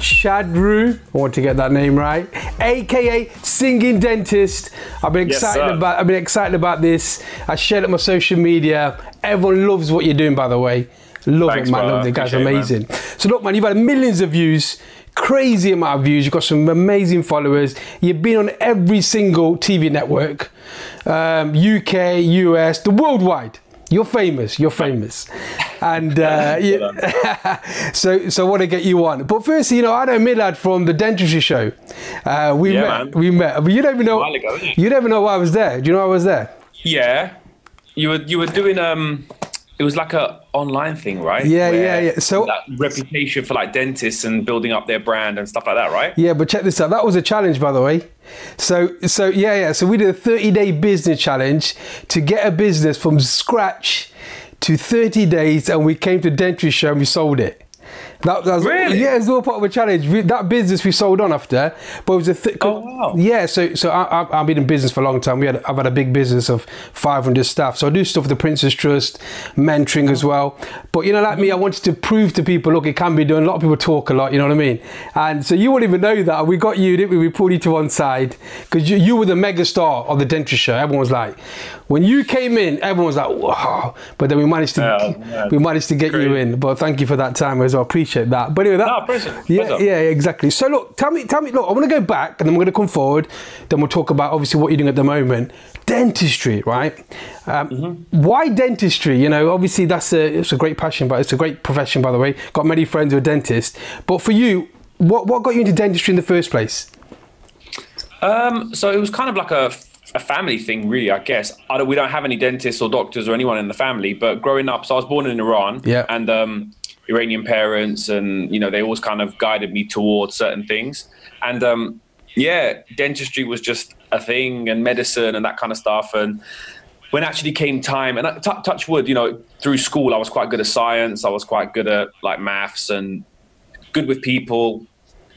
Shadrooz. I want to get that name right, aka Singing Dentist. I've been excited sir. about. I've been excited about this. I shared it on my social media. Everyone loves what you're doing, by the way. Love Thanks, it, man. brother. Love it. Guys, Appreciate it, amazing. So look, man, you've had millions of views. Crazy amount of views. You've got some amazing followers. You've been on every single TV network, um, UK, US, the worldwide. You're famous. You're famous, and uh, yeah, so so I want to get you on. But first, you know, I know Milad from the dentistry show. Uh, we Yeah, met. man. We met. But you don't even know. ago, you never know why I was there. Do you know why I was there? Yeah, you were you were doing um, it was like a online thing, right? Yeah, Where yeah, yeah. So- that reputation for like dentists and building up their brand and stuff like that, right? Yeah, but check this out. That was a challenge, by the way. So, so yeah, yeah. So we did a 30 day business challenge to get a business from scratch to 30 days, and we came to dentistry show and we sold it. That, that was, Really? Yeah, it was all part of a challenge. We, that business we sold on after, but it was a thick. Oh, wow. Yeah, so so I, I, I've been in business for a long time. We had I've had a big business of 500 staff, so I do stuff for the Prince's Trust, mentoring as uh-huh. well. But you know, like me, I wanted to prove to people, look, it can be done. A lot of people talk a lot, you know what I mean? And so you wouldn't even know that. We got you, didn't we? We pulled you to one side because you, you were the mega star of the dentistry show. Everyone was like, when you came in, everyone was like, wow. But then we managed to Oh, we managed to get you in. But thank you for that time as well. Appreciate that. But anyway, that No, pleasure. yeah, Pleasure. yeah, exactly. So look, tell me, tell me. Look, I want to go back, and then we're going to come forward. Then we'll talk about obviously what you're doing at the moment. Dentistry, right? Um, Mm-hmm. Why dentistry? You know, obviously that's a it's a great passion, but it's a great profession, by the way. Got many friends who are dentists. But for you, what what got you into dentistry in the first place? Um, so it was kind of like a, a family thing, really. I guess I don't, we don't have any dentists or doctors or anyone in the family. But growing up, so I was born in Iran, Yeah. and um, Iranian parents, and you know they always kind of guided me towards certain things. And um, yeah, dentistry was just a thing, and medicine and that kind of stuff. And when actually came time, and I- t- touch wood, you know, through school, I was quite good at science. I was quite good at like maths and good with people,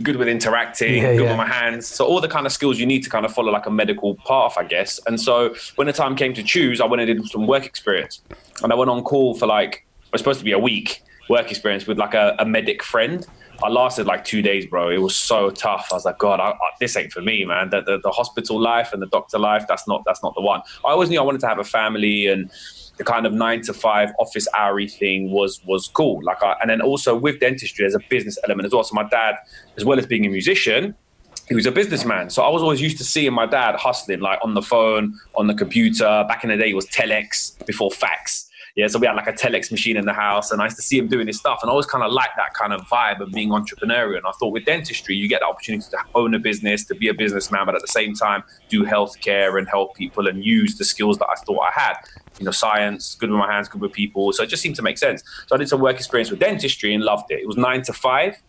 good with interacting, Yeah, good yeah. with my hands. So all the kind of skills you need to kind of follow like a medical path, I guess. And so when the time came to choose, I went and did some work experience, and I went on call for like it was supposed to be a week work experience with like a, a medic friend. I lasted like two days, bro. It was so tough. I was like, God, I, I, this ain't for me, man. The, the, the hospital life and the doctor life, that's not that's not the one. I always knew I wanted to have a family and the kind of nine to five office houry thing was was cool. Like, I, and then also with dentistry, there's a business element as well. So my dad, as well as being a musician, he was a businessman. So I was always used to seeing my dad hustling, like on the phone, on the computer. Back in the day, it was telex before fax. Yeah, so we had like a telex machine in the house, and I used to see him doing his stuff, and I always kind of liked that kind of vibe of being entrepreneurial. And I thought with dentistry, you get the opportunity to own a business, to be a businessman, but at the same time do healthcare and help people and use the skills that I thought I had. You know, science, good with my hands, good with people. So it just seemed to make sense. So I did some work experience with dentistry and loved it. It was nine to five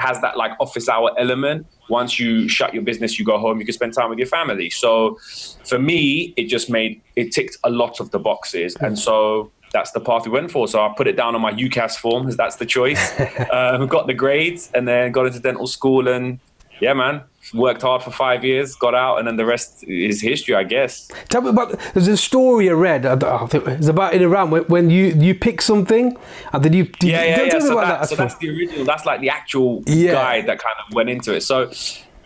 has that like office hour element. Once you shut your business, you go home, you can spend time with your family. So for me, it just made it ticked a lot of the boxes. And so that's the path we went for. So I put it down on my UCAS form, as that's the choice. um, got the grades and then got into dental school and yeah, man, worked hard for five years, got out, and then the rest is history, I guess. Tell me about. There's a story I read. I think It's about in Iran when, when you you pick something and then you. did Yeah, you- yeah, yeah. So, that, that. so that's the original. That's like the actual Yeah. guide that kind of went into it. So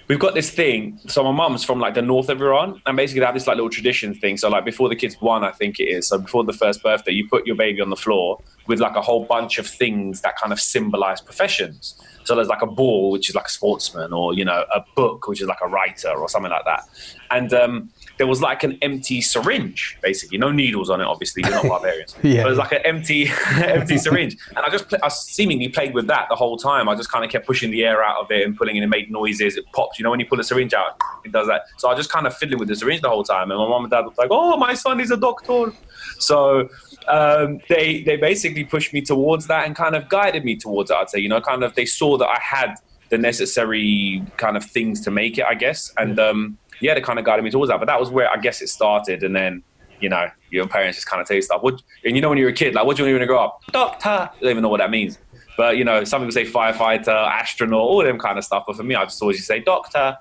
we've got this thing. So my mum's from like the north of Iran, and basically they have this like little tradition thing. So like before the kid's one, I think it is. So before the first birthday, you put your baby on the floor with like a whole bunch of things that kind of symbolize professions. So there's like a ball, which is like a sportsman, or you know, a book, which is like a writer, or something like that. And um, there was like an empty syringe, basically, no needles on it. Obviously, you're not barbarians. Yeah. But it was like an empty, empty syringe, and I just, I seemingly played with that the whole time. I just kind of kept pushing the air out of it and pulling it. and It made noises. It pops. You know, when you pull a syringe out, it does that. So I just kind of fiddling with the syringe the whole time, and my mom and dad was like, "Oh, my son is a doctor." So um, they they basically pushed me towards that and kind of guided me towards it. I'd say, you know, kind of they saw that I had the the necessary kind of things to make it, I guess. And um, yeah, they kind of guided me towards that. But that was where I guess it started. And then, you know, your parents just kind of tell you stuff. What, and you know, when you're a kid, like, what do you want to grow up? Doctor. You don't even know what that means. But, you know, some people say firefighter, astronaut, all them kind of stuff. But for me, I just always just say doctor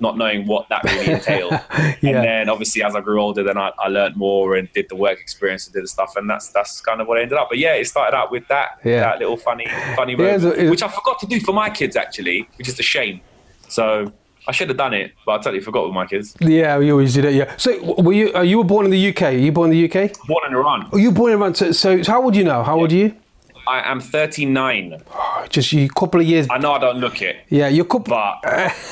not knowing what that really entailed. yeah. And then obviously as I grew older, then I, I learned more and did the work experience and did the stuff, and that's that's kind of what I ended up. But yeah, it started out with that yeah. that little funny funny moment, yeah, which I forgot to do for my kids actually, which is a shame. So. I should have done it, but I totally forgot with my kids. Yeah, we always did it. Yeah. So, were you? Uh, you were born in the UK. Are you born in the UK? Born in Iran. Oh, you were born in Iran. So, so how old are you now? How old are you? I am 39. just a couple of years. I know I don't look it. Yeah, you're couple. But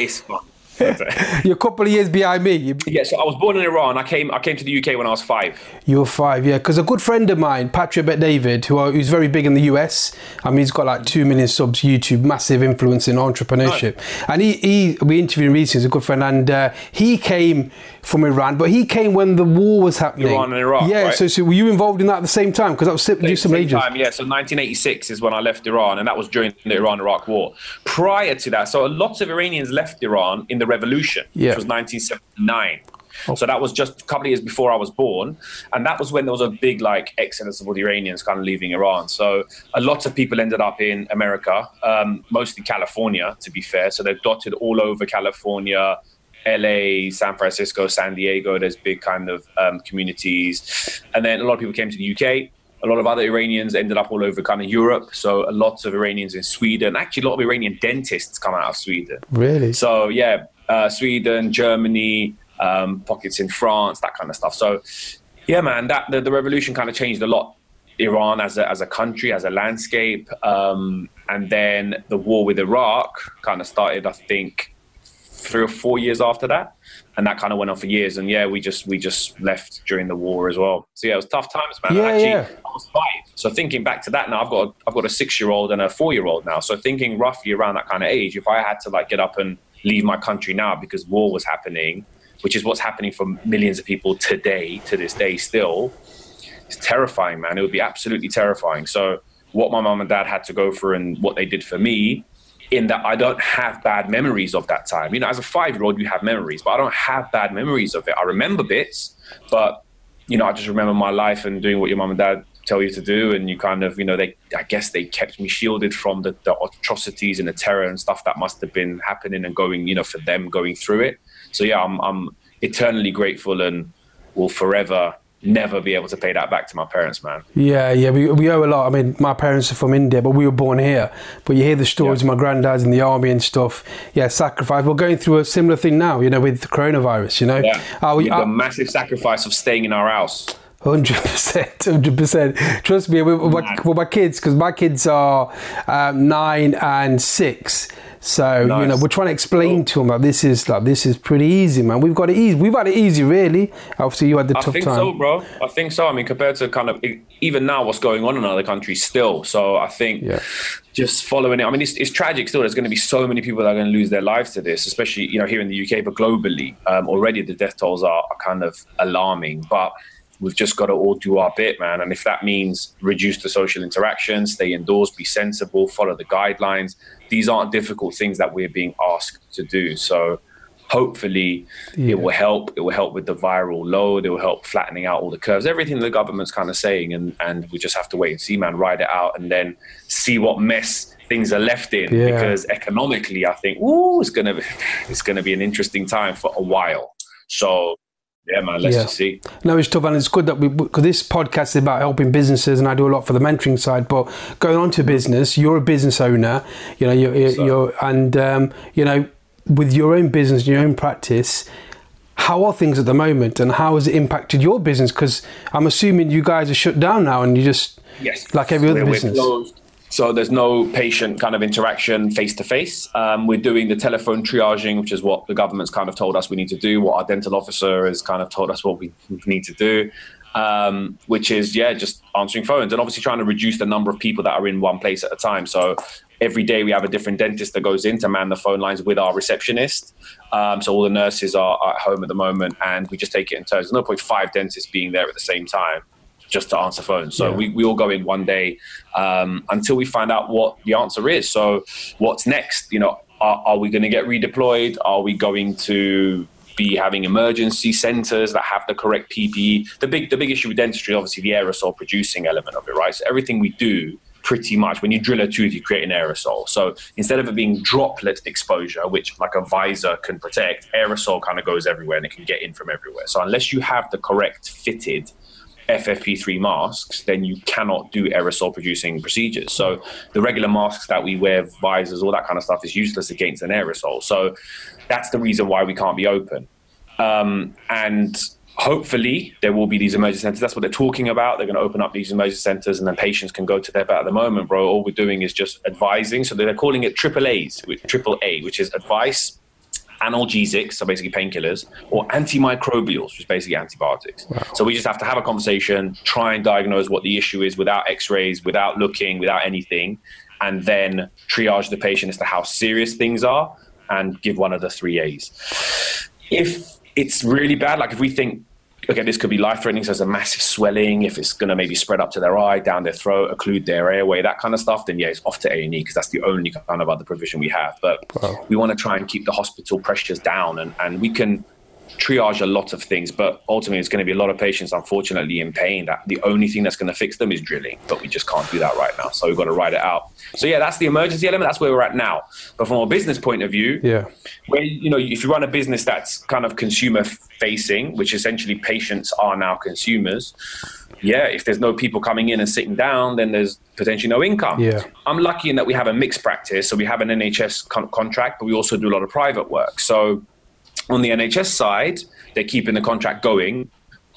it's fun. You're a couple of years behind me. Yeah, so I was born in Iran. I came I came to the UK when I was five. You were five, yeah. Because a good friend of mine, Patrick Bet David, who who's very big in the US. I mean, he's got like two million subs YouTube, massive influence in entrepreneurship. And he, he we interviewed him recently. He's a good friend, and uh, he came from Iran, but he came when the war was happening. Iran and Iraq. Yeah. Right? So, so were you involved in that at the same time? Because that was same, some ages. Time, yeah. So 1986 is when I left Iran, and that was during the Iran-Iraq War. Prior to that, so a lot of Iranians left Iran in the revolution, yeah. which was 1979. Oh. So that was just a couple of years before I was born, and that was when there was a big like exodus of all the Iranians kind of leaving Iran. So a lot of people ended up in America, um, mostly California, to be fair. So they're dotted all over California, LA, San Francisco, San Diego. There's big kind of um, communities, and then a lot of people came to the UK. A lot of other Iranians ended up all over kind of Europe. So a lot of Iranians in Sweden. Actually, a lot of Iranian dentists come out of Sweden. Really? So yeah, uh, Sweden, Germany, um, pockets in France, that kind of stuff. So yeah, man, that the, the revolution kind of changed a lot. Iran as a, as a country, as a landscape, um, and then the war with Iraq kind of started. I think three or four years after that, and that kind of went on for years. And yeah, we just we just left during the war as well. So yeah, it was tough times, man. Yeah, Actually, yeah. I was five. So thinking back to that now, I've got a, I've got a six year old and a four year old now. So thinking roughly around that kind of age, if I had to like get up and leave my country now because war was happening, which is what's happening for millions of people today, to this day still, it's terrifying, man. It would be absolutely terrifying. So what my mom and dad had to go through and what they did for me in that I don't have bad memories of that time. You know, as a five year old, you have memories, but I don't have bad memories of it. I remember bits, but, you know, I just remember my life and doing what your mom and dad tell you to do. And you kind of, you know, they, I guess they kept me shielded from the, the atrocities and the terror and stuff that must have been happening and going, you know, for them going through it. So, yeah, I'm, I'm eternally grateful and will forever never be able to pay that back to my parents, man. Yeah, yeah, we, we owe a lot. I mean, my parents are from India, but we were born here. But you hear the stories yeah. of my granddad's in the army and stuff. Yeah, sacrifice. We're going through a similar thing now, you know, with the coronavirus, you know. Yeah. We, the massive sacrifice of staying in our house. Hundred percent, hundred percent. Trust me, with, with, my, with my kids, because my kids are um, nine and six. So nice. you know, we're trying to explain cool. to them that this is like this is pretty easy, man. We've got it easy. We've had it easy, really. Obviously, you had the I tough time. I think so, bro. I think so. I mean, compared to kind of even now, what's going on in other countries still. So I think yeah. just following it. I mean, it's, it's tragic still. There's going to be so many people that are going to lose their lives to this, especially you know here in the UK, but globally. Um, already, the death tolls are, are kind of alarming, but we've just got to all do our bit, man. And if that means reduce the social interaction, stay indoors, be sensible, follow the guidelines, these aren't difficult things that we're being asked to do. So hopefully yeah. it will help. It will help with the viral load. It will help flattening out all the curves. Everything the government's kind of saying, and and we just have to wait and see, man. Ride it out, and then see what mess things are left in. Yeah. Because economically, I think, ooh, it's gonna be, it's gonna be an interesting time for a while. So yeah, man, let's yeah. just see. No, it's tough, and it's good that we because this podcast is about helping businesses, and I do a lot for the mentoring side. But going on to business, you're a business owner, you know, you're, you're, you're and um, you know, with your own business, your own practice. How are things at the moment, and how has it impacted your business? Because I'm assuming you guys are shut down now, and you just yes, like every other we're, business. We're so there's no patient kind of interaction face to face. We're doing the telephone triaging, which is what the government's kind of told us we need to do, what our dental officer has kind of told us what we need to do. Um, which is yeah, just answering phones and obviously trying to reduce the number of people that are in one place at a time. So every day we have a different dentist that goes in to man the phone lines with our receptionist. Um, so all the nurses are, are, at home at the moment, and we just take it in turns. There's no point five dentists being there at the same time just to answer phones. So yeah. we, we all go in one day um, until we find out what the answer is. So what's next? You know, are, are we going to get redeployed? Are we going to be having emergency centers that have the correct PPE? The big the big issue with dentistry, obviously, the aerosol producing element of it, right? So everything we do pretty much when you drill a tooth you create an aerosol so instead of it being droplet exposure which like a visor can protect aerosol kind of goes everywhere and it can get in from everywhere so unless you have the correct fitted FFP3 masks, then you cannot do aerosol producing procedures. So the regular masks that we wear, visors, all that kind of stuff is useless against an aerosol. So that's the reason why we can't be open. Um, and hopefully there will be these emergency centers. That's what they're talking about. They're going to open up these emergency centers and then patients can go to there. But at the moment, bro, all we're doing is just advising. So they're calling it triple A's, triple A, which is advice, analgesics, so basically painkillers, or antimicrobials, which is basically antibiotics. Wow. So we just have to have a conversation, try and diagnose what the issue is without x-rays, without looking, without anything, and then triage the patient as to how serious things are and give one of the three A's. If it's really bad, like if we think okay, this could be life threatening. So there's a massive swelling. If it's going to maybe spread up to their eye, down their throat, occlude their airway, that kind of stuff, then yeah, it's off to A and E because that's the only kind of other provision we have. But wow. we want to try and keep the hospital pressures down, and and we can triage a lot of things, but ultimately it's going to be a lot of patients, unfortunately, in pain. That the only thing that's going to fix them is drilling, but we just can't do that right now. So we've got to ride it out. So yeah, that's the emergency element. That's where we're at now. But from a business point of view, yeah, where you know if you run a business that's kind of consumer facing, which essentially patients are now consumers. Yeah, if there's no people coming in and sitting down, then there's potentially no income. Yeah. I'm lucky in that we have a mixed practice. So we have an NHS con- contract, but we also do a lot of private work. So on the NHS side, they're keeping the contract going.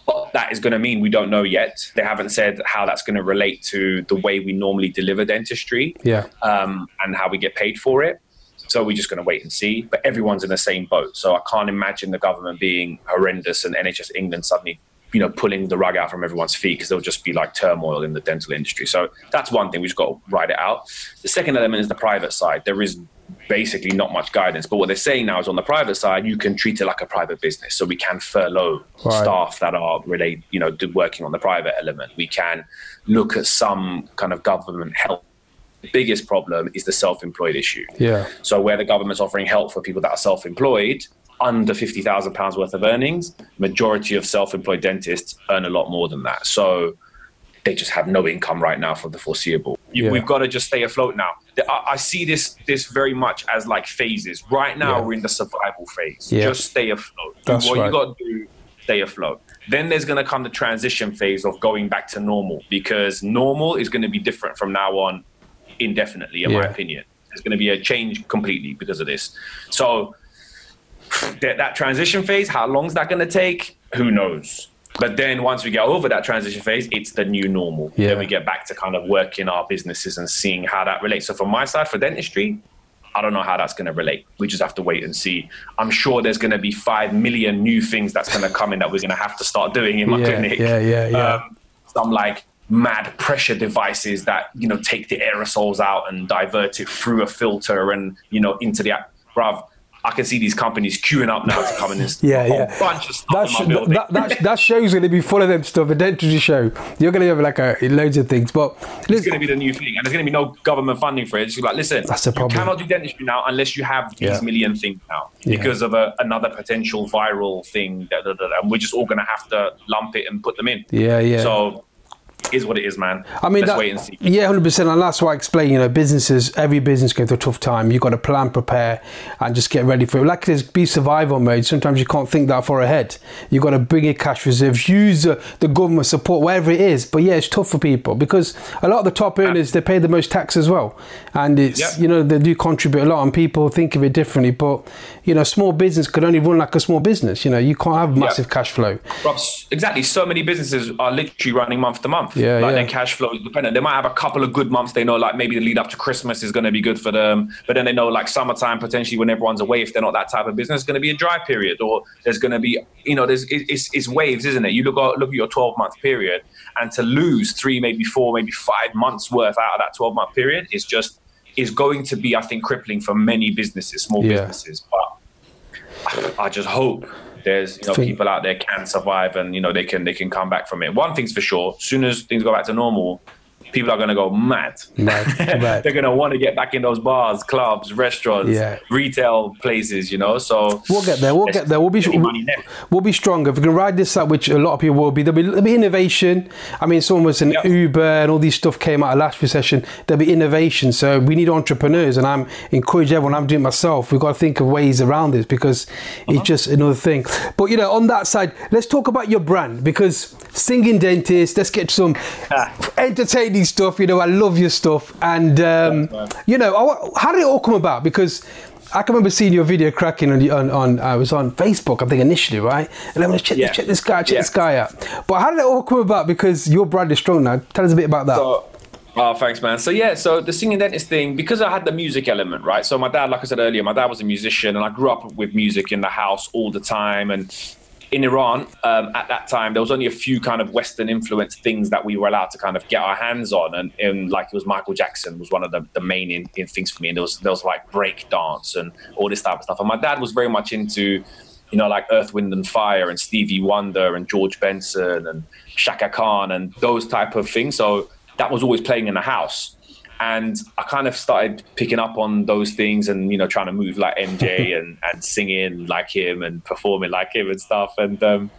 What that is going to mean, we don't know yet. They haven't said how that's going to relate to the way we normally deliver dentistry yeah. um, and how we get paid for it. So we're just going to wait and see. But everyone's in the same boat. So I can't imagine the government being horrendous and NHS England suddenly you know, pulling the rug out from everyone's feet because there'll just be like turmoil in the dental industry. So that's one thing. We've just got to ride it out. The second element is the private side. There is basically not much guidance. But what they're saying now is on the private side, you can treat it like a private business. So we can furlough right. staff that are related, you know, working on the private element. We can look at some kind of government help. The biggest problem is the self-employed issue. Yeah. So where the government's offering help for people that are self-employed, under fifty thousand pounds worth of earnings, majority of self-employed dentists earn a lot more than that. So they just have no income right now for the foreseeable. Yeah. We've got to just stay afloat now. I, I, see this this very much as like phases. Right now, yeah. we're in the survival phase. Yeah. Just stay afloat. Do That's what right. you got to do. Stay afloat. Then there's going to come the transition phase of going back to normal because normal is going to be different from now on indefinitely, in my opinion. There's going to be a change completely because of this. So that, that transition phase, how long is that going to take? Who knows? But then once we get over that transition phase, it's the new normal. Yeah. Then we get back to kind of working our businesses and seeing how that relates. So from my side, for dentistry, I don't know how that's going to relate. We just have to wait and see. I'm sure there's going to be five million new things that's going to come in that we're going to have to start doing in my yeah, clinic. Yeah, yeah, yeah. Um, some like mad pressure devices that you know take the aerosols out and divert it through a filter and you know into the bruv I can see these companies queuing up now to come in and yeah, yeah. bunch of stuff that, sh- that, that, that, show's going to be full of them stuff. A dentistry show, you're going to have like a loads of things. But it's going to be the new thing, and there's going to be no government funding for it. It's like, listen, that's the problem. You cannot do dentistry now unless you have these yeah. million things now because yeah. of a, another potential viral thing. Da, da, da, and we're just all going to have to lump it and put them in. Yeah, yeah. So is what it is, man. I mean, that, wait and see. Yeah, hundred percent, and that's why I explain. You know, businesses, every business goes through a tough time. You've got to plan, prepare, and just get ready for it. Like there's be survival mode. Sometimes you can't think that far ahead. You've got to bring in cash reserves, use the, the government support, wherever it is. But yeah, it's tough for people because a lot of the top ah. earners they pay the most tax as well, and it's you know they do contribute a lot, and people think of it differently. But you know, small business could only run like a small business. You know, you can't have massive cash flow. Exactly. So many businesses are literally running month to month. Yeah, like yeah. their cash flow is dependent. They might have a couple of good months. They know like maybe the lead up to Christmas is going to be good for them, but then they know like summertime potentially when everyone's away, if they're not that type of business, it's going to be a dry period, or there's going to be you know there's it's, it's waves, isn't it? You look at, look at your 12 month period, and to lose three, maybe four, maybe five months worth out of that 12 month period is just is going to be I think crippling for many businesses, small yeah. businesses, but I just hope there's you know people out there can survive and you know they can they can come back from it. One thing's for sure: as soon as things go back to normal, people are going to go mad. They're going to want to get back in those bars, clubs, restaurants, Yeah. retail places, you know? So We'll get there. We'll get there. We'll be we'll be stronger if we can ride this out, which a lot of people will be. There'll be, there'll be innovation. I mean, someone was in Yep. Uber and all these stuff came out of last recession. There'll be innovation. So we need entrepreneurs, and I'm encourage everyone. I'm doing it myself. We've got to think of ways around this because Uh-huh. it's just another thing. But you know, on that side, let's talk about your brand because singing dentist. Let's get some entertaining stuff. You know, I love your stuff, and um, Yeah, you know, I- how did it all come about? Because I can remember seeing your video cracking on the, on, on I was on Facebook, I think initially, right? And I'm gonna check, Yeah. check this guy, check Yeah. this guy out. But how did it all come about? Because your brand is strong now. Tell us a bit about that. So, oh, thanks, man. So yeah, so the singing dentist thing, because I had the music element, right? So my dad, like I said earlier, my dad was a musician, and I grew up with music in the house all the time. And in Iran, um, at that time, there was only a few kind of Western influenced things that we were allowed to kind of get our hands on, and, and like it was Michael Jackson was one of the, the main in, in things for me, and there was there was like break dance and all this type of stuff. And my dad was very much into you know, like Earth, Wind and Fire and Stevie Wonder and George Benson and Chaka Khan and those type of things. So that was always playing in the house. And I kind of started picking up on those things and, you know, trying to move like MJ and, and singing like him and performing like him and stuff. And um,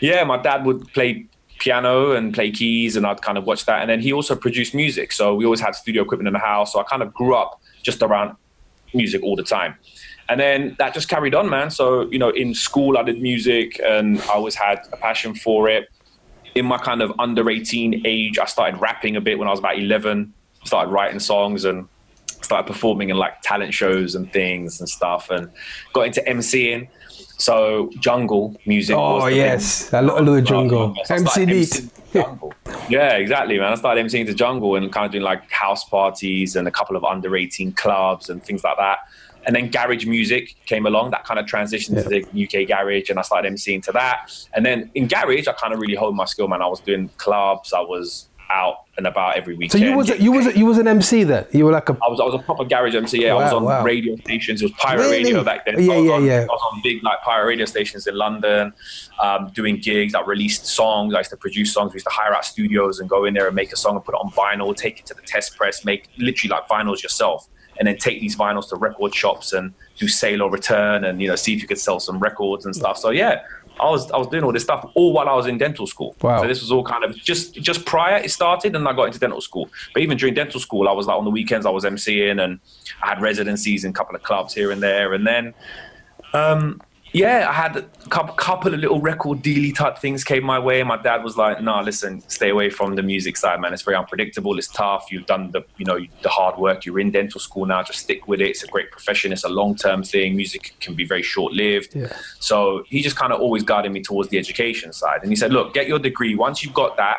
yeah, my dad would play piano and play keys and I'd kind of watch that. And then he also produced music. So we always had studio equipment in the house. So I kind of grew up just around music all the time. And then that just carried on, man. So, you know, in school, I did music and I always had a passion for it. In my kind of under 18 age, I started rapping a bit when I was about 11, started writing songs and started performing in like talent shows and things and stuff and got into MCing. So, jungle music. oh yes, thing. I love, I love jungle. So I MC Neat. Jungle. yeah, exactly, man. I started emceeing the jungle and kind of doing like house parties and a couple of under 18 clubs and things like that. And then garage music came along. That kind of transitioned to the UK garage, and I started emceeing to that. And then in garage, I kind of really honed my skill, man. I was doing clubs. I was out and about every weekend. So you was a, you was a, you was an MC then. You were like a I was I was a proper garage MC. Yeah, I was on wow. radio stations. It was pirate Really? radio back then. Yeah, I yeah, on, yeah. I was on big like pirate radio stations in London, um, doing gigs. I released songs. I used to produce songs. We used to hire out studios and go in there and make a song and put it on vinyl. Take it to the test press. Make literally like vinyls yourself, and then take these vinyls to record shops and do sale or return, and you know see if you could sell some records and stuff. So yeah. I was I was doing all this stuff all while I was in dental school. Wow. So this was all kind of just just prior it started, and I got into dental school. But even during dental school, I was like on the weekends I was MCing, and I had residencies in a couple of clubs here and there, and then um, yeah, I had a couple, couple of little record dealy type things came my way. My dad was like, "No, listen, stay away from the music side, man. It's very unpredictable. It's tough. You've done the, you know, the hard work. You're in dental school now. Just stick with it. It's a great profession. It's a long term thing. Music can be very short lived. Yeah. So he just kind of always guided me towards the education side. And he said, "Look, get your degree. Once you've got that."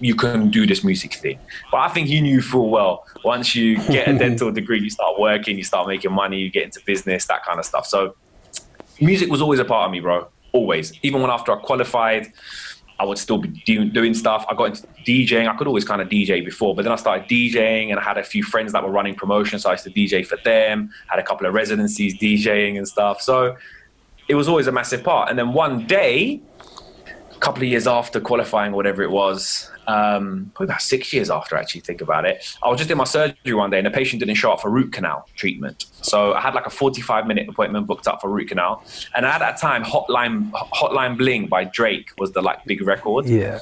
You can do this music thing, but I think he knew full well. Once you get a dental degree, you start working, you start making money, you get into business, that kind of stuff. So music was always a part of me, bro. Always. Even when after I qualified, I would still be do, doing stuff. I got into DJing. I could always kind of DJ before, but then I started DJing and I had a few friends that were running promotions. So I used to DJ for them, had a couple of residencies DJing and stuff. So it was always a massive part. And then one day, a couple of years after qualifying, whatever it was, um, probably about six years after, I actually think about it, I was just in my surgery one day and the patient didn't show up for root canal treatment. So I had like a 45 minute appointment booked up for root canal. And at that time, Hotline, Hotline Bling by Drake was the like big record yeah.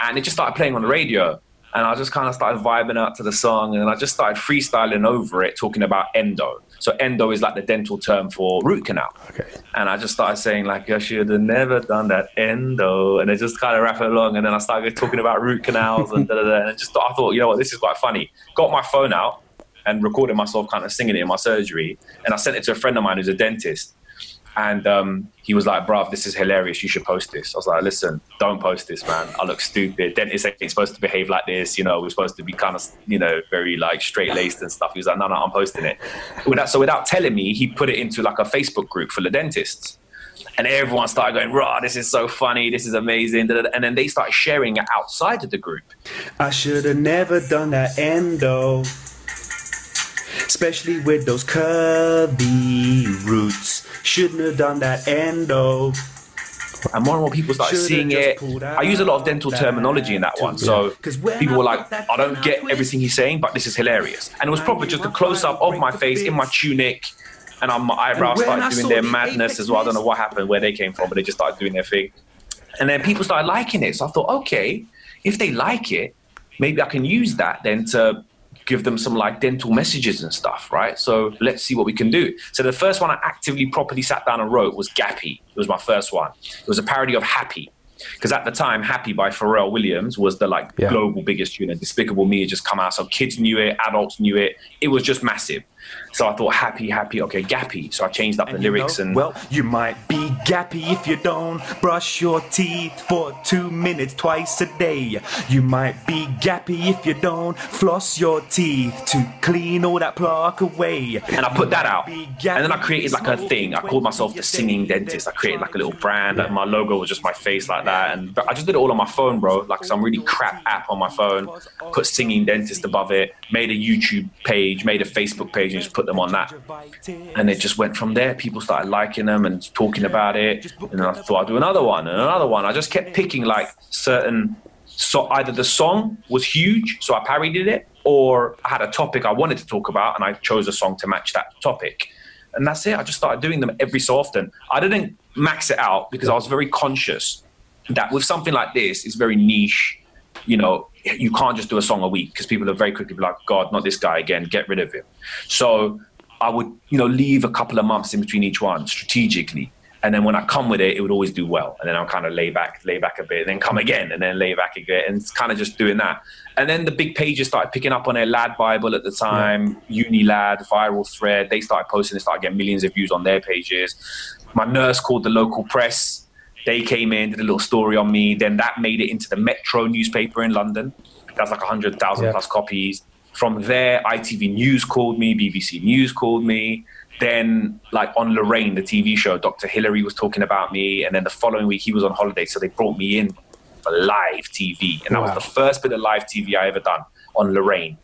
and it just started playing on the radio. And I just kind of started vibing out to the song, and I just started freestyling over it, talking about endo. So endo is like the dental term for root canal. Okay. And I just started saying like, I should have never done that endo, and I just kind of rapping along, and then I started talking about root canals and da da da. And I just thought, I thought, you know what, this is quite funny. Got my phone out and recorded myself kind of singing it in my surgery, and I sent it to a friend of mine who's a dentist. And um, he was like, bruv, this is hilarious. You should post this. I was like, listen, don't post this, man. I look stupid. Dentists ain't supposed to behave like this. You know, we're supposed to be kind of, you know, very like straight laced and stuff. He was like, no, no, I'm posting it. Without, so without telling me, he put it into like a Facebook group for the dentists. And everyone started going, raw, this is so funny. This is amazing. And then they started sharing it outside of the group. I should have never done that endo. Especially with those curvy roots. Shouldn't have done that endo. and more and more people started seeing it. I use a lot of dental terminology in that one, so people were like, "I don't get everything he's saying, but this is hilarious." And it was probably just a close up of my face in my tunic, and my eyebrows started doing their madness as well. I don't know what happened, where they came from, but they just started doing their thing. And then people started liking it. So I thought, okay, if they like it, maybe I can use that then to give them some like dental messages and stuff, right? So let's see what we can do. So the first one I actively properly sat down and wrote was Gappy. It was my first one. It was a parody of Happy. Because at the time, Happy by Pharrell Williams was the like Yeah. global biggest tune, and Despicable Me had just come out. So kids knew it, adults knew it. It was just massive. So I thought, happy, happy, okay, gappy. So I changed up the And you lyrics know, and well, you might be gappy if you don't brush your teeth for two minutes twice a day. You might be gappy if you don't floss your teeth to clean all that plaque away. and I put that out. And then I created like a thing. I called myself the singing dentist. I created like a little brand. And my logo was just my face like that. And I just did it all on my phone, bro. Like some really crap app on my phone. Put singing dentist above it. Made a YouTube page. Made a Facebook page and just put them on that. And it just went from there. People started liking them and talking about it. And I thought I'd do another one and another one. I just kept picking like certain. So either the song was huge, so I parodied it, or I had a topic I wanted to talk about, and I chose a song to match that topic. And that's it. I just started doing them every so often. I didn't max it out because I was very conscious that with something like this, it's very niche. You know, you can't just do a song a week because people are very quickly like, God, not this guy again, get rid of him. So I would, you know, leave a couple of months in between each one strategically. And then when I come with it, it would always do well. And then I'll kind of lay back, lay back a bit, and then come again, and then lay back again, and it's kind of just doing that. And then the big pages started picking up on their Lad Bible at the time, Uni Lad, Viral Thread. They started posting, they started getting millions of views on their pages. My nurse called the local press. They came in, did a little story on me. Then that made it into the Metro newspaper in London. That's like 100,000 Yeah. plus copies. From there, ITV News called me, BBC News called me. Then, like on Lorraine, the TV show, Dr. Hilary was talking about me. And then the following week, he was on holiday. So they brought me in for live TV. And that Wow. was the first bit of live TV I ever done on Lorraine.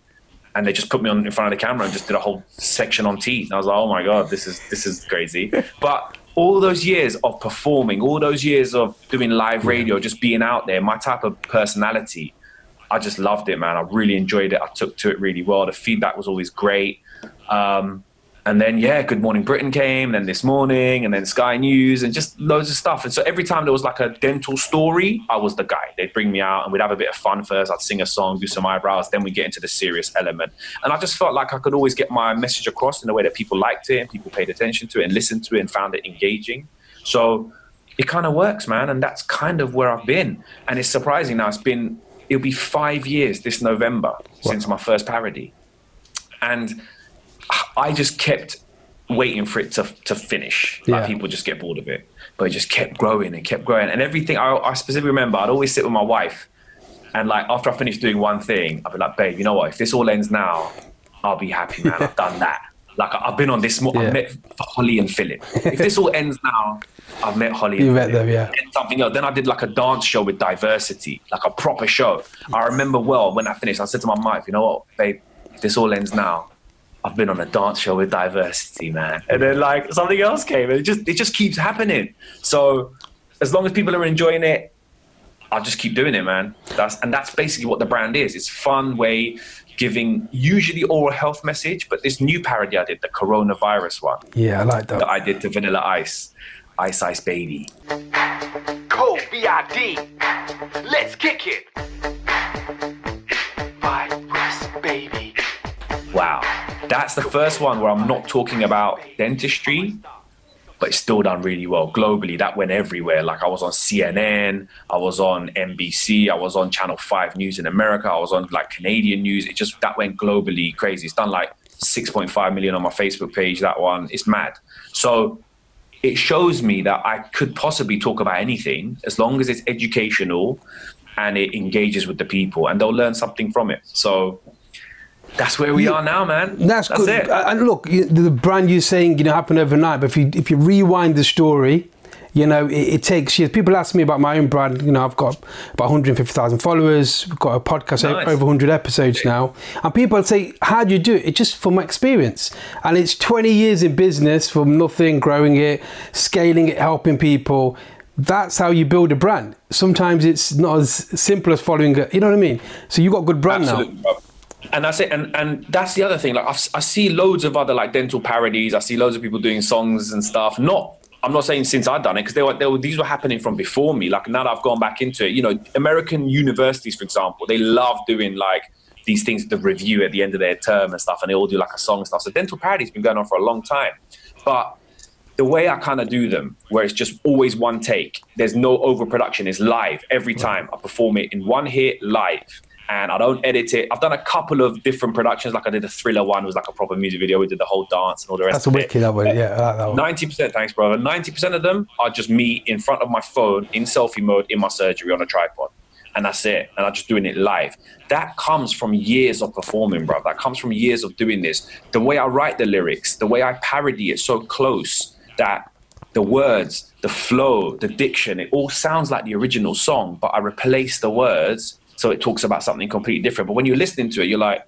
And they just put me on in front of the camera and just did a whole section on teeth. And I was like, oh my God, this is this is crazy. But all those years of performing, all those years of doing live radio, just being out there, my type of personality, I just loved it, man. I really enjoyed it. I took to it really well. The feedback was always great. Um, and then, yeah, Good Morning Britain came, then This Morning, and then Sky News, and just loads of stuff. And so every time there was like a dental story, I was the guy. They'd bring me out and we'd have a bit of fun first. I'd sing a song, do some eyebrows, then we'd get into the serious element. And I just felt like I could always get my message across in a way that people liked it and people paid attention to it and listened to it and found it engaging. So it kind of works, man. And that's kind of where I've been. And it's surprising now. It's been, it'll be five years this November since my first parody. And I just kept waiting for it to, to finish. Like Yeah. people just get bored of it. But it just kept growing and kept growing. And everything, I, I specifically remember, I'd always sit with my wife. And like after I finished doing one thing, I'd be like, babe, you know what? If this all ends now, I'll be happy, man. I've done that. Like I- I've been on this, mo- Yeah. I've met Holly and Phillip. If this all ends now, I've met Holly and You met them, yeah. And something else. Then I did like a dance show with diversity, like a proper show. I remember well when I finished, I said to my wife, you know what, babe, if this all ends now, I've been on a dance show with diversity, man. And then like something else came, and it just it just keeps happening. So as long as people are enjoying it, I'll just keep doing it, man. That's and that's basically what the brand is. It's fun way giving usually oral health message, but this new parody I did, the coronavirus one Yeah, I like that that. I did to Vanilla Ice, Ice Ice Baby. Code VID. Let's kick it. Virus, baby. Wow. That's the first one where I'm not talking about dentistry, but it's still done really well globally. That went everywhere. Like I was on CNN, I was on NBC, I was on Channel 5 News in America, I was on like Canadian news. It just, that went globally crazy. It's done like 6.5 million on my Facebook page, that one. It's mad. So it shows me that I could possibly talk about anything as long as it's educational and it engages with the people and they'll learn something from it. So that's where we are now, man. That's, good. it. And look, the brand you're saying, you know, happened overnight. But if you if you rewind the story, you know, it, it takes years. People ask me about my own brand. You know, I've got about 150,000 followers. We've got a podcast Nice. over 100 episodes now. And people say, "How do you do it?" It's just from experience. And it's 20 years in business from nothing, growing it, scaling it, helping people. that's how you build a brand. Sometimes it's not as simple as following. A, you know what I mean? So you got a good brand Absolutely, now. And that's it. And and that's the other thing. Like I've, I see loads of other like dental parodies. I see loads of people doing songs and stuff. Not. I'm not saying since I've done it because they were, they were these were happening from before me. Like now that I've gone back into it, you know, American universities, for example, they love doing like these things, the review at the end of their term and stuff, and they all do like a song and stuff. So dental parody's been going on for a long time, but the way I kind of do them, where it's just always one take, there's no overproduction, it's live every time. I perform it in one hit live and I don't edit it. I've done a couple of different productions, like I did a thriller one, it was like a proper music video. We did the whole dance and all the rest That's a of wicked it. that one. Yeah, I like that one. Ninety percent, thanks, brother. Ninety percent of them are just me in front of my phone in selfie mode in my surgery on a tripod, and that's it. And I'm just doing it live. That comes from years of performing, bro. That comes from years of doing this. The way I write the lyrics, the way I parody it, so close that the words, the flow, the diction, it all sounds like the original song, but I replace the words so it talks about something completely different. But when you're listening to it, you're like,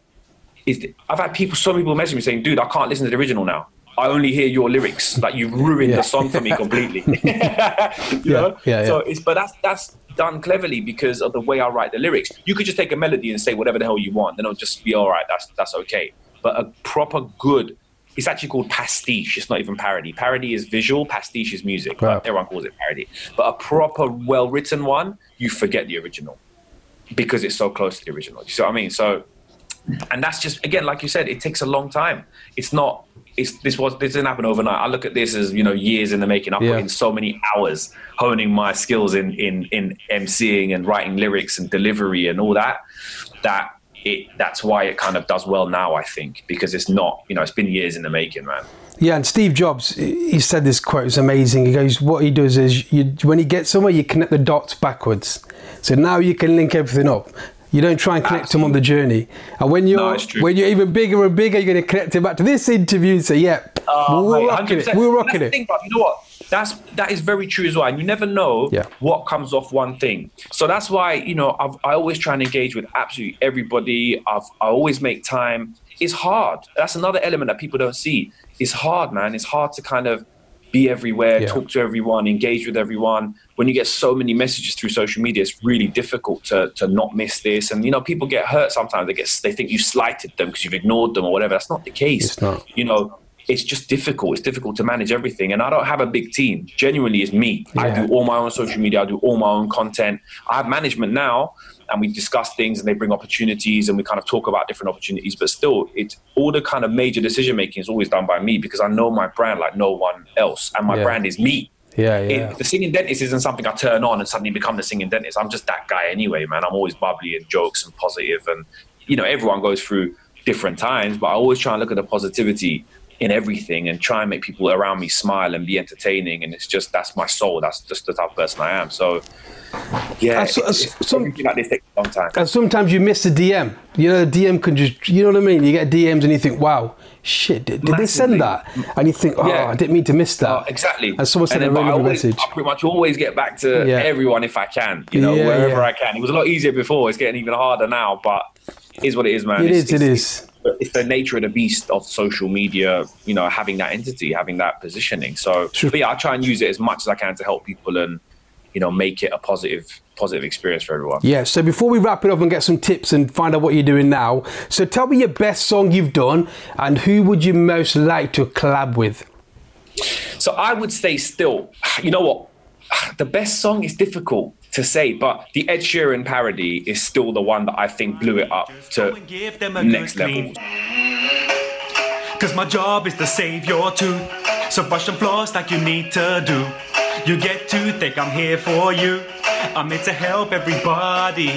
is th- I've had people, so many people message me saying, dude, I can't listen to the original now. I only hear your lyrics. Like you've ruined Yeah. the song for me completely. you Yeah, know? yeah, So it's but that's that's done cleverly because of the way I write the lyrics. You could just take a melody and say whatever the hell you want, then it'll just be all right. That's that's okay. But a proper good, it's actually called pastiche. It's not even parody. Parody is visual. Pastiche is music. Wow. Everyone calls it parody. But a proper, well written one, you forget the original because it's so close to the original. You see what I mean? So, and that's just again, like you said, it takes a long time. It's not. It's this was this didn't happen overnight. I look at this as you know years in the making. I Yeah. put in so many hours honing my skills in in in emceeing and writing lyrics and delivery and all that. That it that's why it kind of does well now. I think because it's not you know it's been years in the making, man. Yeah, and Steve Jobs, he said this quote is amazing. He goes, "What he does is, you, when he gets somewhere, you connect the dots backwards. So now you can link everything up. You don't try and connect them on the journey. And when you're No, when you're even bigger and bigger, you're going to connect it back to this interview and say, "Yeah, Oh, we're mate, rocking it. 100%. We're rocking it." thing, you know what? That's that is very true as well. And you never know Yeah. what comes off one thing. So that's why you know I've, I always try and engage with absolutely everybody. I've, I always make time. It's hard. That's another element that people don't see. It's hard, man. It's hard to kind of be everywhere, Yeah. talk to everyone, engage with everyone. When you get so many messages through social media, it's really difficult to to not miss this. And you know, people get hurt sometimes. They get they think you slighted them because you've ignored them or whatever. That's not the case. It's not. You know, it's just difficult. It's difficult to manage everything. And I don't have a big team. Genuinely, it's me. I do all my own social media. I do all my own content. I have management now, and we discuss things, and they bring opportunities, and we kind of talk about different opportunities. But still, it's all the kind of major decision making is always done by me because I know my brand like no one else, and my Yeah. brand is me. Yeah, yeah. It, the singing dentist isn't something I turn on and suddenly become the singing dentist. I'm just that guy anyway, man. I'm always bubbly and jokes and positive, and you know everyone goes through different times, but I always try and look at the positivity in everything and try and make people around me smile and be entertaining. And it's just that's my soul. That's just the type of person I am. So yeah, Uh, so- it's- uh, it's- some- like this takes a long time. And sometimes you miss a DM. You know, the DM can just, you know what I mean? You get DMs and you think, wow, shit, did, did they send that? And you think, oh, Yeah. I didn't mean to miss that. Oh, exactly. And someone sent then, a I always- message. I pretty much always get back to Yeah. everyone if I can, you know, Yeah, wherever. I can. It was a lot easier before. It's getting even harder now, but it is what it is, man. It It's- is, it it's- is. It's the nature of the beast of social media, you know, having that entity, having that positioning. So, yeah, I try and use it as much as I can to help people and, you know, make it a positive, positive experience for everyone. Yeah, so before we wrap it up and get some tips and find out what you're doing now, so tell me your best song you've done and who would you most like to collab with? So I would say still, you know what? The best song is difficult to say, but the Ed Sheeran parody is still the one that I think blew it up to give them a next level. Cause my job is to save your tooth. So brush and floss like you need to do. You get to think I'm here for you. I'm here to help everybody.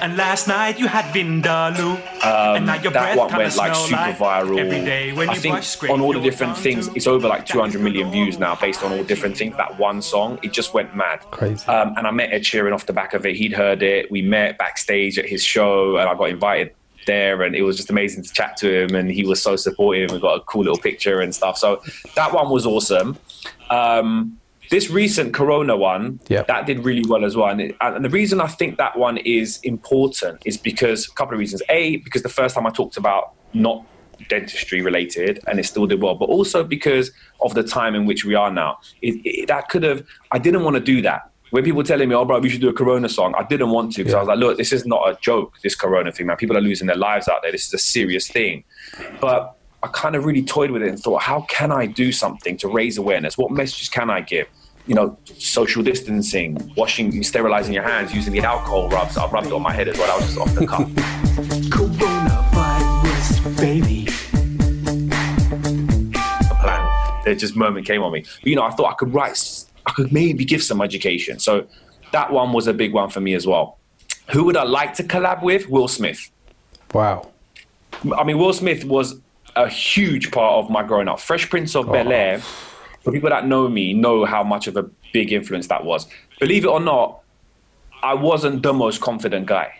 And last night you had Vindaloo. and now your Um, That breath one went like super like viral. Every day when I you think brush, on all the different things, too. it's over like That 200 is million the views now based on all different things. That one song, it just went mad. Crazy. Um, and I met Ed Sheeran off the back of it. He'd heard it. We met backstage at his show, and I got invited there, and it was just amazing to chat to him. And he was so supportive. We got a cool little picture and stuff. So that one was awesome. Um, this recent Corona one, Yeah. that did really well as well. And, it, and the reason I think that one is important is because a couple of reasons. A, because the first time I talked about not dentistry related and it still did well, but also because of the time in which we are now. It, it, that could have, I didn't want to do that. When people were telling me, oh, bro, we should do a Corona song, I didn't want to because I was like, look, this is not a joke, this Corona thing, man. People are losing their lives out there. This is a serious thing. But I kind of really toyed with it and thought, how can I do something to raise awareness? What messages can I give? You know, social distancing, washing, sterilizing your hands, using the alcohol rubs. I rubbed it on my head as well. I was just off the cuff. Coronavirus, baby. a plan. There just moment came on me. But, you know, I thought I could write, s- I could maybe give some education. So that one was a big one for me as well. Who would I like to collab with? Will Smith. Wow. I mean, Will Smith was a huge part of my growing up. Fresh Prince of Bel oh. Air. For people that know me, know how much of a big influence that was. Believe it or not, I wasn't the most confident guy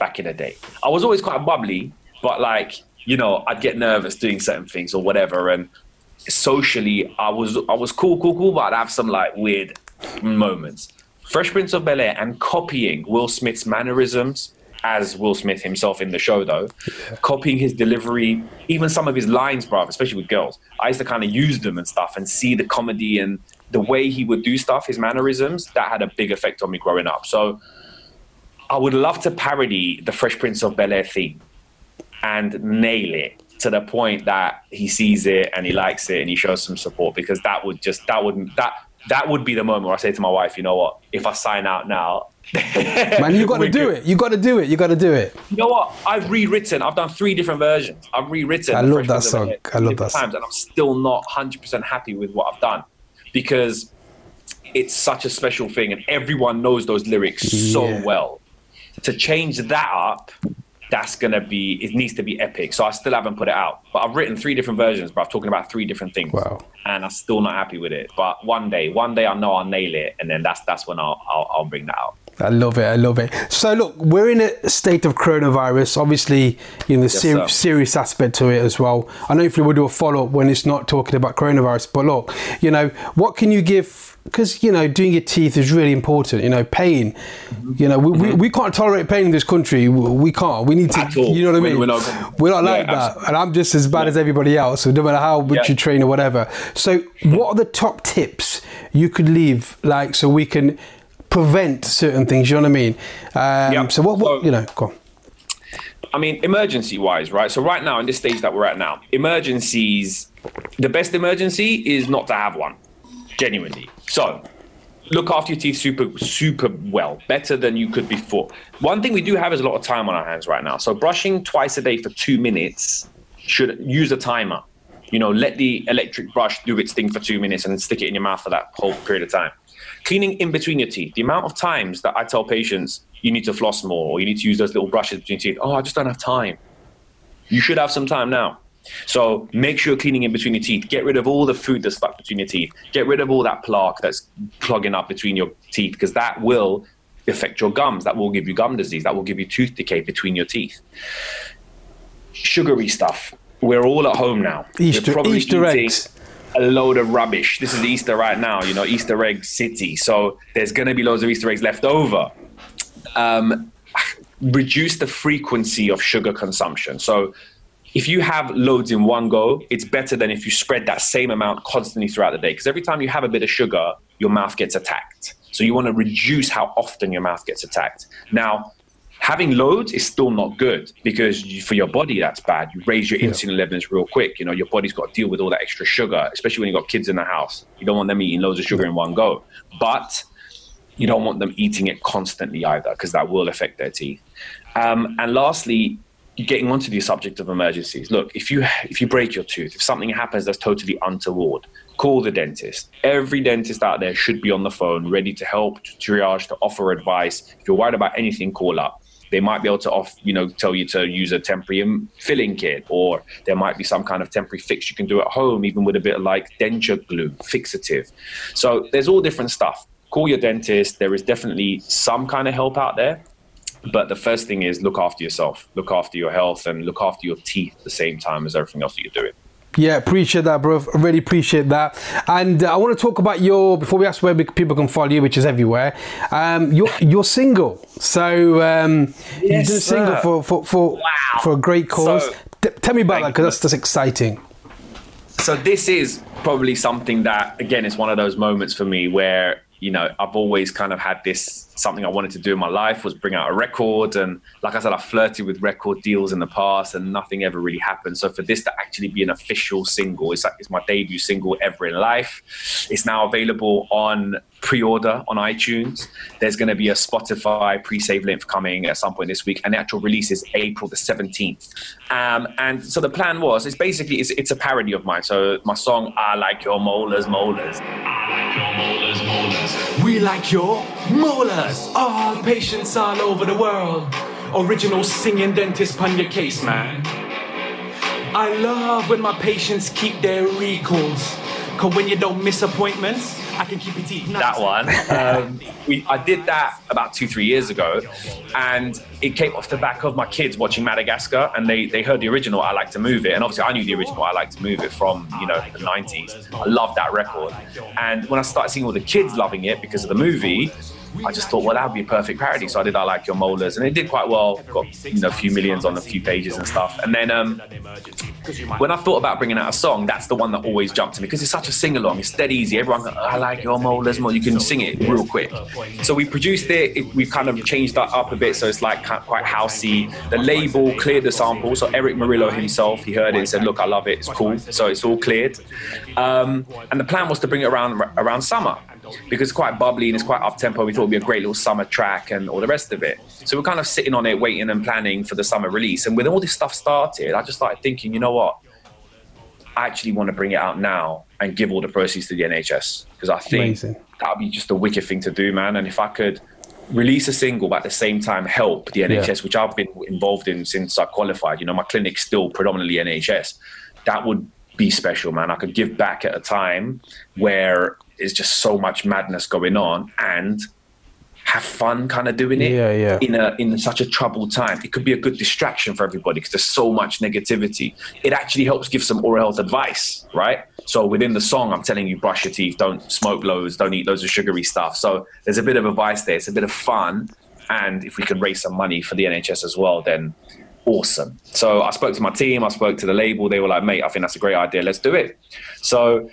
back in the day. I was always quite bubbly, but like you know, I'd get nervous doing certain things or whatever. And socially, I was I was cool, cool, cool, but I'd have some like weird moments. Fresh Prince of Bel Air and copying Will Smith's mannerisms as Will Smith himself in the show, though, copying his delivery, even some of his lines, bruv, especially with girls. I used to kind of use them and stuff and see the comedy and the way he would do stuff, his mannerisms, that had a big effect on me growing up. So I would love to parody the Fresh Prince of Bel Air theme and nail it to the point that he sees it and he likes it and he shows some support because that would just that would that that would be the moment where I say to my wife, you know what, if I sign out now, Man, you got to do good. it. You got to do it. You got to do it. You know what? I've rewritten. I've done three different versions. I've rewritten. I love that song. I love that song. times, and I'm still not 100 percent happy with what I've done because it's such a special thing, and everyone knows those lyrics so well. To change that up, that's gonna be. It needs to be epic. So I still haven't put it out, but I've written three different versions. But I'm talking about three different things. Wow. And I'm still not happy with it. But one day, one day I know I'll nail it, and then that's that's when I'll I'll, I'll bring that out. I love it. I love it. So look, we're in a state of coronavirus. Obviously, you know the ser- serious aspect to it as well. I know if we will do a follow up when it's not talking about coronavirus, but look, you know, what can you give? Because you know, doing your teeth is really important. You know, pain. You know, we, we, we can't tolerate pain in this country. We, we can't. We need to. You know what I mean? we're not- We're not Yeah, like that. absolutely. And I'm just as bad as everybody else. So no matter how much Yeah. you train or whatever. So what are the top tips you could leave, like, so we can prevent certain things? You know what I mean? Um, Yeah. So what, what So- you know? Go on. I mean, emergency wise, right? So right now, in this stage that we're at now, emergencies, the best emergency is not to have one, genuinely. So look after your teeth super, super well, better than you could before. One thing we do have is a lot of time on our hands right now. So brushing twice a day for two minutes should use a timer. You know, let the electric brush do its thing for two minutes and then stick it in your mouth for that whole period of time. Cleaning in between your teeth. The amount of times that I tell patients you need to floss more or you need to use those little brushes between teeth. Oh, I just don't have time. You should have some time now. So make sure you're cleaning in between your teeth. Get rid of all the food that's stuck between your teeth. Get rid of all that plaque that's clogging up between your teeth because that will affect your gums. That will give you gum disease. That will give you tooth decay between your teeth. Sugary stuff. We're all at home now. Easter- probably Easter eggs. A load of rubbish. This is Easter right now, you know, Easter egg city. So there's going to be loads of Easter eggs left over um, reduce the frequency of sugar consumption. So if you have loads in one go, it's better than if you spread that same amount constantly throughout the day. Because every time you have a bit of sugar, your mouth gets attacked. So you want to reduce how often your mouth gets attacked. Now, having loads is still not good because you, for your body that's bad. You raise your insulin levels real quick. You know your body's got to deal with all that extra sugar, especially when you've got kids in the house. You don't want them eating loads of sugar in one go. But you don't want them eating it constantly either because that will affect their teeth. Um, and lastly, getting onto the subject of emergencies. Look, if you if you break your tooth, if something happens that's totally untoward, call the dentist. Every dentist out there should be on the phone, ready to help, to triage, to offer advice. If you're worried about anything, call up. They might be able to off, you know, tell you to use a temporary filling kit, or there might be some kind of temporary fix you can do at home, even with a bit of like denture glue, fixative. So there's all different stuff. Call your dentist. There is definitely some kind of help out there. But the first thing is look after yourself, look after your health, and look after your teeth at the same time as everything else that you're doing. Yeah, appreciate that, bro. Really appreciate that. And uh, I want to talk about your before we ask where people can follow you, which is everywhere. Um, you're you're single, so um, Yes, a single for for for, Wow. for a great cause. So- T- tell me about that because that's, that's exciting. so this is probably something that again is one of those moments for me where you know i've always kind of had this something i wanted to do in my life was bring out a record. And like i said i flirted with record deals in the past and nothing ever really happened. So for this to actually be an official single it's like it's my debut single ever in life. It's now available on pre-order on itunes. There's going to be a spotify pre-save link coming at some point this week and the actual release is april the 17th um, and so the plan was it's basically it's, it's a parody of mine. So my song i like your molars molars. We like your molars. All patients all over the world. Original singing dentist pun your case, man. I love when my patients keep their recalls. Cause when you don't miss appointments, I can keep your teeth nice. that one. Um, we, I did that about two, three years ago, and it came off the back of my kids watching Madagascar, and they, they heard the original "I Like to Move It," and obviously I knew the original "I Like to Move It" from you know the '90s. I love that record, and when I started seeing all the kids loving it because of the movie. I just thought, well, that would be a perfect parody. So I did I Like Your Molars, and it did quite well. Got you know a few millions on a few pages and stuff. And then um, when I thought about bringing out a song, that's the one that always jumped to me because it's such a sing along. It's dead easy. Everyone, I like your molars more. You can sing it real quick. So we produced it. it we've kind of changed that up a bit, so it's like quite housey. The label cleared the sample. So Erick Morillo himself, he heard it and said, "Look, I love it. It's cool." So it's all cleared. Um, and the plan was to bring it around around summer because it's quite bubbly and it's quite up tempo. We thought it'd be a great little summer track and all the rest of it. So we're kind of sitting on it, waiting and planning for the summer release. And when all this stuff started, I just started thinking, you know what? I actually want to bring it out now and give all the proceeds to the NHS because I think Amazing. that would be just a wicked thing to do, man. And if I could release a single but at the same time help the NHS, which I've been involved in since I qualified, you know, my clinic's still predominantly NHS, that would be special, man. I could give back at a time where there's just so much madness going on and have fun kind of doing it Yeah, yeah. in a in such a troubled time. It could be a good distraction for everybody because there's so much negativity. It actually helps give some oral health advice, right? So within the song, I'm telling you, brush your teeth, don't smoke loads, don't eat loads of sugary stuff. So there's a bit of advice there. It's a bit of fun, and if we can raise some money for the NHS as well, then awesome. So I spoke to my team, I spoke to the label. They were like, mate, I think that's a great idea. Let's do it. So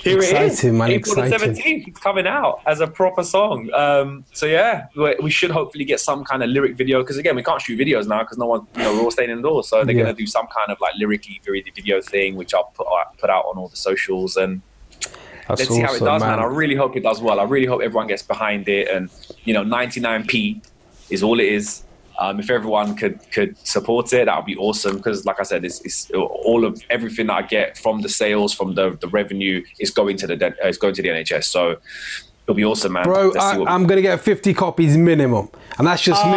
here it is. Man, April the 17th, it's coming out as a proper song. Um, so yeah, we we should hopefully get some kind of lyric video because again, we can't shoot videos now because no one, you know, we're all staying indoors. So they're Yeah. gonna do some kind of like lyrically video thing, which I'll put out, put out on all the socials and That's let's see how it does, man. man. I really hope it does well. I really hope everyone gets behind it, and you know, 99p is all it is. Um, if everyone could could support it, that would be awesome. Because, like I said, it's, it's all of everything that I get from the sales, from the, the revenue, is going to the is going to the NHS. So it'll be awesome, man. Bro, Let's I, I'm gonna get 50 copies minimum, and that's just Oh,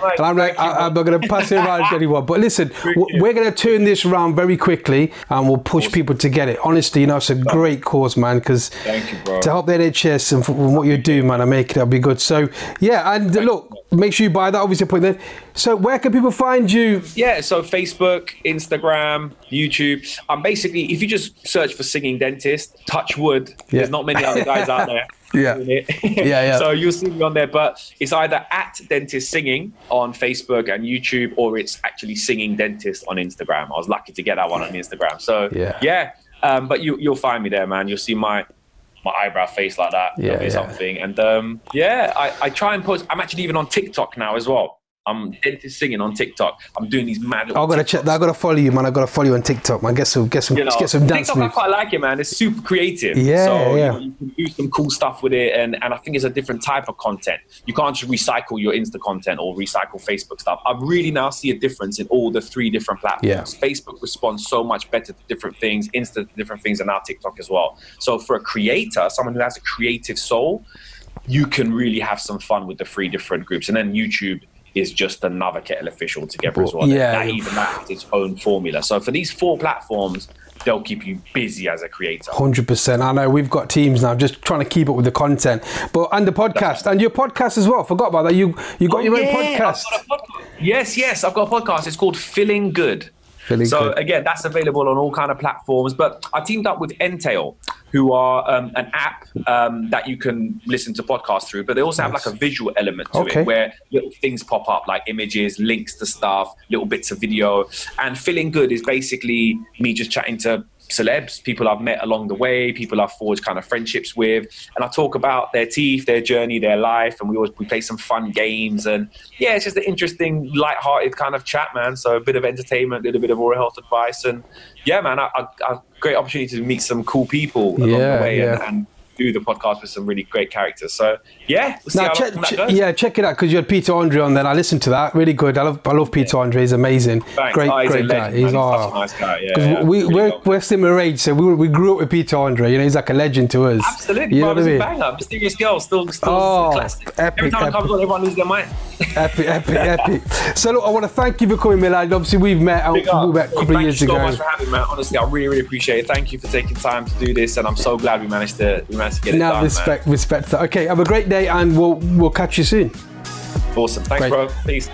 me. mate, and I'm like, you, I, I'm not gonna pass it around to anyone. But listen, w- we're gonna turn this around very quickly, and we'll push people to get it. Honestly, you know, it's a great cause, man. Because Thank you, bro. to help the NHS and for what you do, man, I make it. That'll be good. So yeah, and look, make sure you buy that. Obviously, put that. So where can people find you? Yeah, so Facebook, Instagram, YouTube. Um, basically, if you just search for singing dentist, touch wood. Yeah. There's not many other guys out there. Yeah. Yeah, yeah. so you'll see me on there, but it's either at dentist singing on Facebook and YouTube, or it's actually singing dentist on Instagram. I was lucky to get that one on Instagram. So Yeah. yeah. Um, but you you'll find me there, man. You'll see my my eyebrow face like that. Yeah, yeah. something. And um, yeah, I, I try and post. I'm actually even on TikTok now as well. I'm dentist singing on TikTok. I'm doing these mad. I've got to check. I've got to follow you, man. I've got to follow you on TikTok, man. Get some, get some, You know, get some dance TikTok, I quite like it, man. It's super creative. Yeah, so, yeah. You, know, you can do some cool stuff with it, and, and I think it's a different type of content. You can't just recycle your Insta content or recycle Facebook stuff. I really now see a difference in all the three different platforms. Yeah. Facebook responds so much better to different things, Insta to different things, and now TikTok as well. So for a creator, someone who has a creative soul, you can really have some fun with the three different groups. And then YouTube is just another kettle of fish altogether as well. Yeah. That even that has its own formula. So for these four platforms, they'll keep you busy as a creator. Hundred percent. I know we've got teams now, just trying to keep up with the content. But and the podcast and your podcast as well. Forgot about that. You you got oh, your own Oh, Yeah, podcast. I've got a podcast. Yes, yes, I've got a podcast. It's called Feeling Good. So again, that's available on all kind of platforms. But I teamed up with Entale, who are um, an app um, that you can listen to podcasts through, but they also have like a visual element to Okay. it where little things pop up like images, links to stuff, little bits of video. And feeling good is basically me just chatting to celebs, people I've met along the way, people I've forged kind of friendships with, and I talk about their teeth, their journey, their life, and we always we play some fun games, and yeah, it's just an interesting, light-hearted kind of chat, man. So a bit of entertainment, a little bit of oral health advice, and yeah, man, I, I, I great opportunity to meet some cool people along Yeah, the way, yeah. and, and do the podcast with some really great characters. So yeah, we'll Now, check, goes. yeah, check it out because you had Peter Andre on there. and I listened to that. Really good. I love, I love Peter Andre. He's amazing. Thanks. Great, Oh, he's great guy. He's, oh, nice guy. Yeah, yeah. we, Really we're, we're similar age, so we, we grew up with Peter Andre. You know, he's like a legend to us. Absolutely, You know what I mean? banger. Mysterious Girl, still, still Oh, classic. epic, Every time it comes epic. on, everyone loses their mind. Epic, epic, epic. So look, I want to thank you for coming, Milad. Obviously, we've met, uh, we met a couple Thank of years you so ago. much for having me, man. Honestly, I really, really appreciate it. Thank you for taking time to do this, and I'm so glad we managed to we managed to get it Now, done, respect, respect that. Okay, have a great day, and we'll we'll catch you soon. Awesome. Thanks, Great. bro. Peace.